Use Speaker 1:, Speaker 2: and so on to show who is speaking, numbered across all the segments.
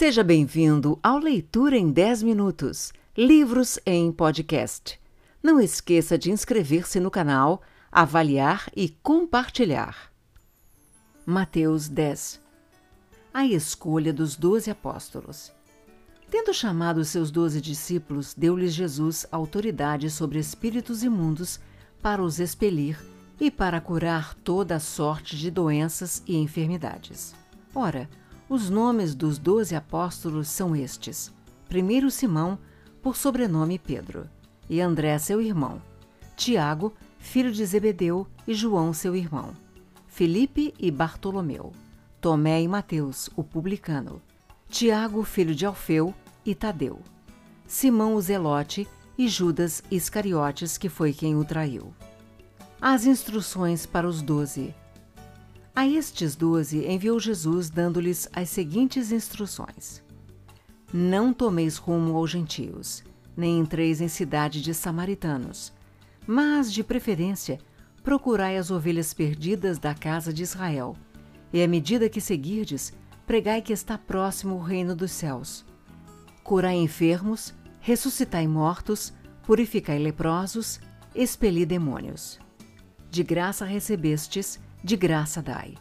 Speaker 1: Seja bem-vindo ao Leitura em 10 Minutos Livros em Podcast. Não esqueça de inscrever-se no canal, avaliar e compartilhar. Mateus 10 A escolha dos doze apóstolos. Tendo chamado seus doze discípulos, deu-lhes Jesus autoridade sobre espíritos imundos para os expelir e para curar toda sorte de doenças e enfermidades. Ora, os nomes dos doze apóstolos são estes: primeiro Simão, por sobrenome Pedro, e André, seu irmão, Tiago, filho de Zebedeu, e João, seu irmão, Felipe e Bartolomeu, Tomé e Mateus, o publicano, Tiago, filho de Alfeu, e Tadeu, Simão o Zelote e Judas Iscariotes, que foi quem o traiu. As instruções para os doze. A estes doze enviou Jesus, dando-lhes as seguintes instruções: Não tomeis rumo aos gentios, nem entreis em cidade de samaritanos, mas, de preferência, procurai as ovelhas perdidas da casa de Israel, e à medida que seguirdes, pregai que está próximo o reino dos céus. Curai enfermos, ressuscitai mortos, purificai leprosos, expeli demônios. De graça recebestes, de graça dai.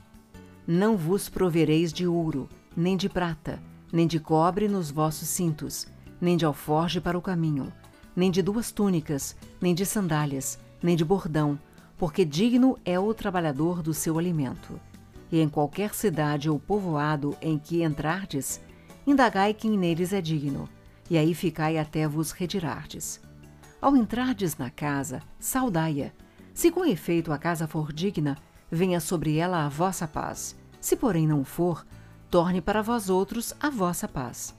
Speaker 1: Não vos provereis de ouro, nem de prata, nem de cobre nos vossos cintos, nem de alforge para o caminho, nem de duas túnicas, nem de sandálias, nem de bordão, porque digno é o trabalhador do seu alimento. E em qualquer cidade ou povoado em que entrardes, indagai quem neles é digno, e aí ficai até vos retirardes. Ao entrardes na casa, saudai-a. Se com efeito a casa for digna, venha sobre ela a vossa paz. Se, porém, não for, torne para vós outros a vossa paz.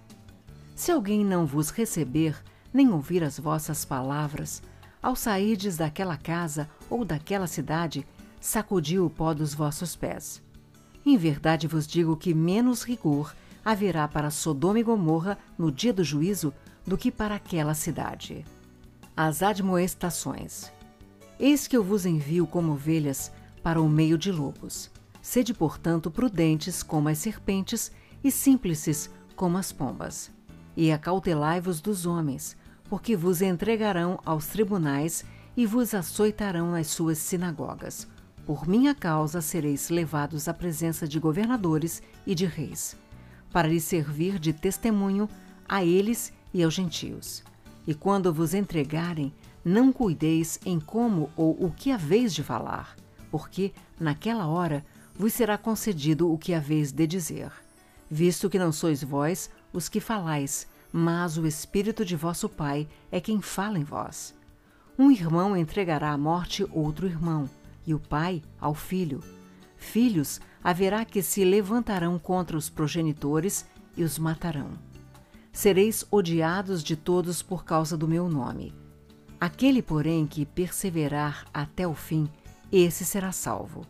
Speaker 1: Se alguém não vos receber, nem ouvir as vossas palavras, ao sairdes daquela casa ou daquela cidade, sacudi o pó dos vossos pés. Em verdade vos digo que menos rigor haverá para Sodoma e Gomorra no dia do juízo do que para aquela cidade. As admoestações. Eis que eu vos envio como ovelhas para o meio de lobos. Sede, portanto, prudentes como as serpentes e simples como as pombas. E acautelai-vos dos homens, porque vos entregarão aos tribunais e vos açoitarão nas suas sinagogas. Por minha causa sereis levados à presença de governadores e de reis, para lhes servir de testemunho a eles e aos gentios. E quando vos entregarem, não cuideis em como ou o que haveis de falar, porque, naquela hora, vos será concedido o que haveis de dizer, visto que não sois vós os que falais, mas o Espírito de vosso Pai é quem fala em vós. Um irmão entregará à morte outro irmão, e o pai ao filho. Filhos haverá que se levantarão contra os progenitores e os matarão. Sereis odiados de todos por causa do meu nome. Aquele, porém, que perseverar até o fim, esse será salvo.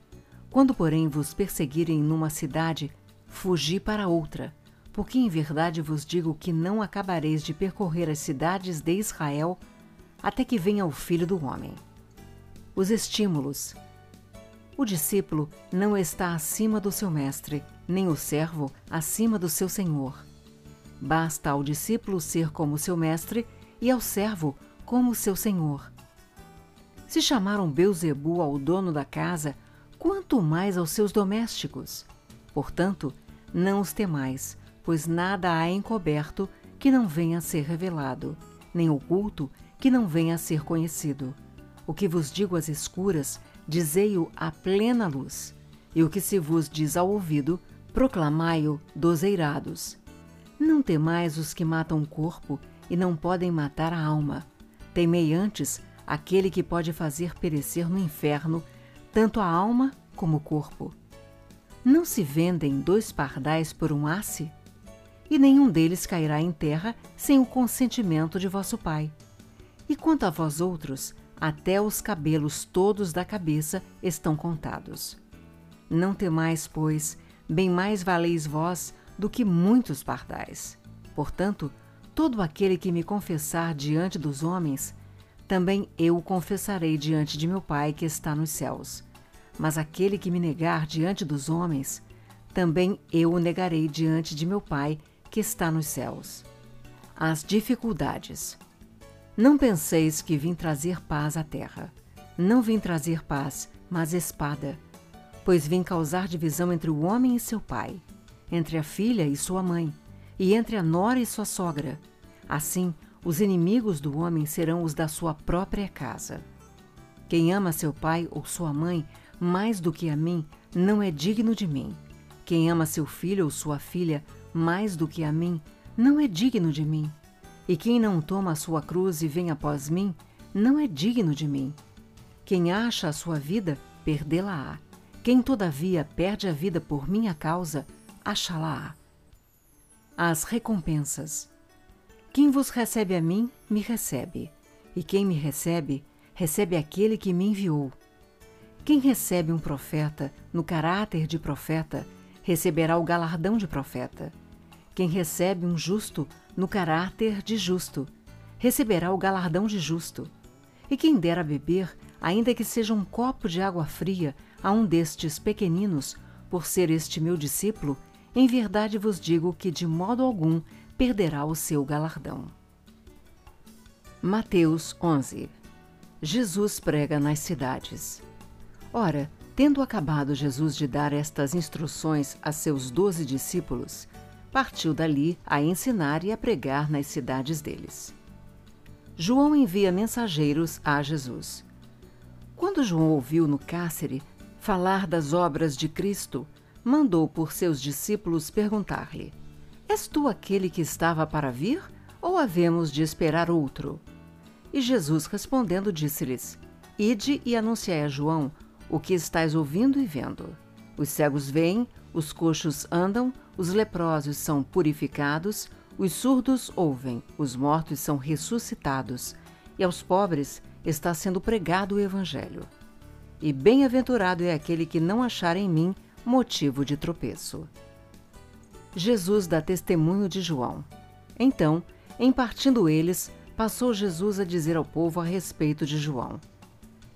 Speaker 1: Quando, porém, vos perseguirem numa cidade, fugi para outra, porque em verdade vos digo que não acabareis de percorrer as cidades de Israel até que venha o Filho do Homem. Os estímulos. O discípulo não está acima do seu mestre, nem o servo acima do seu senhor. Basta ao discípulo ser como seu mestre e ao servo como seu senhor. Se chamaram Beuzebu ao dono da casa, quanto mais aos seus domésticos. Portanto, não os temais, pois nada há encoberto que não venha a ser revelado, nem oculto que não venha a ser conhecido. O que vos digo às escuras, dizei-o à plena luz, e o que se vos diz ao ouvido, proclamai-o dos eirados. Não temais os que matam o corpo e não podem matar a alma. Temei antes aquele que pode fazer perecer no inferno tanto a alma como o corpo. Não se vendem dois pardais por um asse? E nenhum deles cairá em terra sem o consentimento de vosso Pai. E quanto a vós outros, até os cabelos todos da cabeça estão contados. Não temais, pois, bem mais valeis vós do que muitos pardais. Portanto, todo aquele que me confessar diante dos homens, também eu o confessarei diante de meu Pai que está nos céus. Mas aquele que me negar diante dos homens, também eu o negarei diante de meu Pai que está nos céus. As dificuldades. Não penseis que vim trazer paz à terra. Não vim trazer paz, mas espada. Pois vim causar divisão entre o homem e seu pai, entre a filha e sua mãe, e entre a nora e sua sogra. Assim, os inimigos do homem serão os da sua própria casa. Quem ama seu pai ou sua mãe mais do que a mim não é digno de mim. Quem ama seu filho ou sua filha mais do que a mim não é digno de mim. E quem não toma a sua cruz e vem após mim não é digno de mim. Quem acha a sua vida, perdê-la-á. Quem, todavia, perde a vida por minha causa, achá-la-á. As recompensas. Quem vos recebe a mim, me recebe. E quem me recebe, recebe aquele que me enviou. Quem recebe um profeta no caráter de profeta, receberá o galardão de profeta. Quem recebe um justo no caráter de justo, receberá o galardão de justo. E quem der a beber, ainda que seja um copo de água fria, a um destes pequeninos, por ser este meu discípulo, em verdade vos digo que de modo algum perderá o seu galardão. Mateus 11 Jesus prega nas cidades. Ora, tendo acabado Jesus de dar estas instruções a seus doze discípulos, partiu dali a ensinar e a pregar nas cidades deles. João envia mensageiros a Jesus. Quando João ouviu no cárcere falar das obras de Cristo, mandou por seus discípulos perguntar-lhe: És tu aquele que estava para vir, ou havemos de esperar outro? E Jesus respondendo disse-lhes: Ide e anunciai a João o que estais ouvindo e vendo. Os cegos veem, os coxos andam, os leprosos são purificados, os surdos ouvem, os mortos são ressuscitados, e aos pobres está sendo pregado o Evangelho. E bem-aventurado é aquele que não achar em mim motivo de tropeço. Jesus dá testemunho de João. Então, em partindo eles, passou Jesus a dizer ao povo a respeito de João: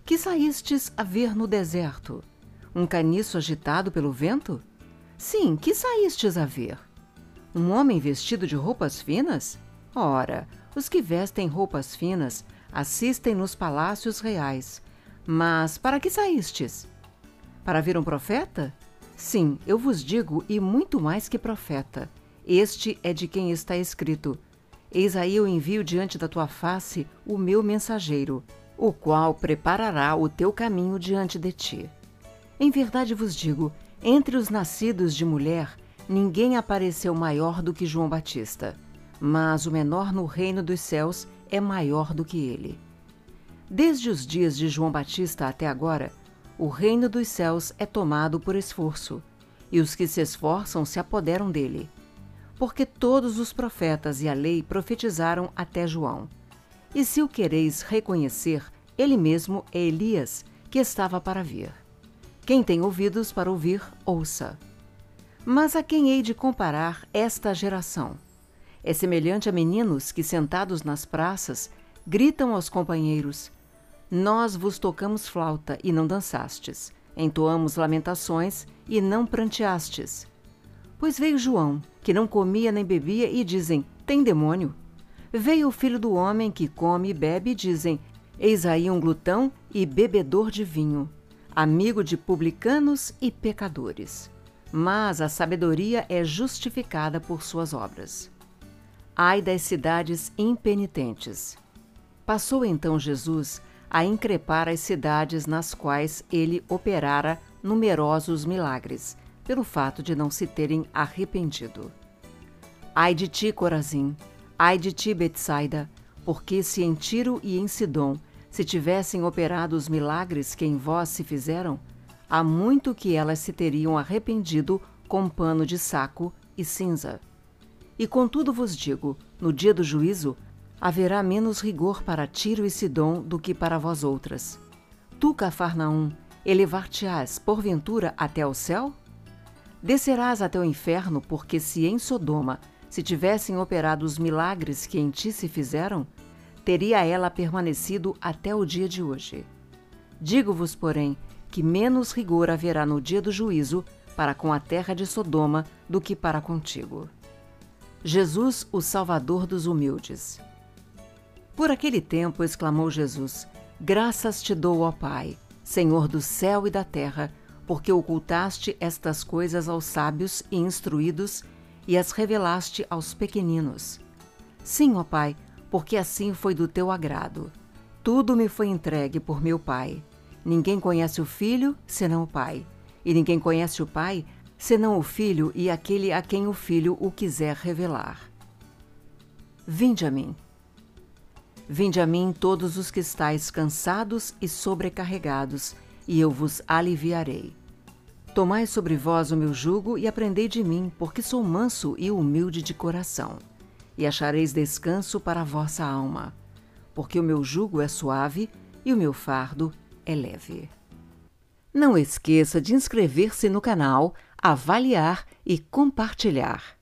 Speaker 1: Que saístes a ver no deserto? Um caniço agitado pelo vento? Sim, que saístes a ver? Um homem vestido de roupas finas? Ora, os que vestem roupas finas assistem nos palácios reais. Mas para que saístes? Para ver um profeta? Sim, eu vos digo, e muito mais que profeta. Este é de quem está escrito: Eis aí eu envio diante da tua face o meu mensageiro, o qual preparará o teu caminho diante de ti. Em verdade vos digo: entre os nascidos de mulher, ninguém apareceu maior do que João Batista, mas o menor no reino dos céus é maior do que ele. Desde os dias de João Batista até agora, o reino dos céus é tomado por esforço, e os que se esforçam se apoderam dele. Porque todos os profetas e a lei profetizaram até João. E se o quereis reconhecer, ele mesmo é Elias, que estava para vir. Quem tem ouvidos para ouvir, ouça. Mas a quem hei de comparar esta geração? É semelhante a meninos que, sentados nas praças, gritam aos companheiros: Nós vos tocamos flauta e não dançastes, entoamos lamentações e não pranteastes. Pois veio João, que não comia nem bebia, e dizem: Tem demônio. Veio o filho do homem que come e bebe, e dizem: Eis aí um glutão e bebedor de vinho amigo de publicanos e pecadores. Mas a sabedoria é justificada por suas obras. Ai das cidades impenitentes. Passou então Jesus a increpar as cidades nas quais ele operara numerosos milagres, pelo fato de não se terem arrependido. Ai de ti, Corazim! Ai de ti, Betsaida! Porque se em Tiro e em Sidom se tivessem operado os milagres que em vós se fizeram, há muito que elas se teriam arrependido com pano de saco e cinza. E contudo vos digo: no dia do juízo, haverá menos rigor para Tiro e Sidom do que para vós outras. Tu, Cafarnaum, elevar-te-ás, porventura, até ao céu? Descerás até o inferno, porque se em Sodoma se tivessem operado os milagres que em ti se fizeram, teria ela permanecido até o dia de hoje. Digo-vos, porém, que menos rigor haverá no dia do juízo para com a terra de Sodoma do que para contigo. Jesus, o Salvador dos humildes. Por aquele tempo exclamou Jesus: Graças te dou, ó Pai, Senhor do céu e da terra, porque ocultaste estas coisas aos sábios e instruídos e as revelaste aos pequeninos. Sim, ó Pai, porque assim foi do teu agrado. Tudo me foi entregue por meu Pai. Ninguém conhece o Filho senão o Pai, e ninguém conhece o Pai senão o Filho e aquele a quem o Filho o quiser revelar. Vinde a mim. Vinde a mim todos os que estáis cansados e sobrecarregados, e eu vos aliviarei. Tomai sobre vós o meu jugo e aprendei de mim, porque sou manso e humilde de coração, e achareis descanso para a vossa alma, porque o meu jugo é suave e o meu fardo é leve. Não esqueça de inscrever-se no canal, avaliar e compartilhar.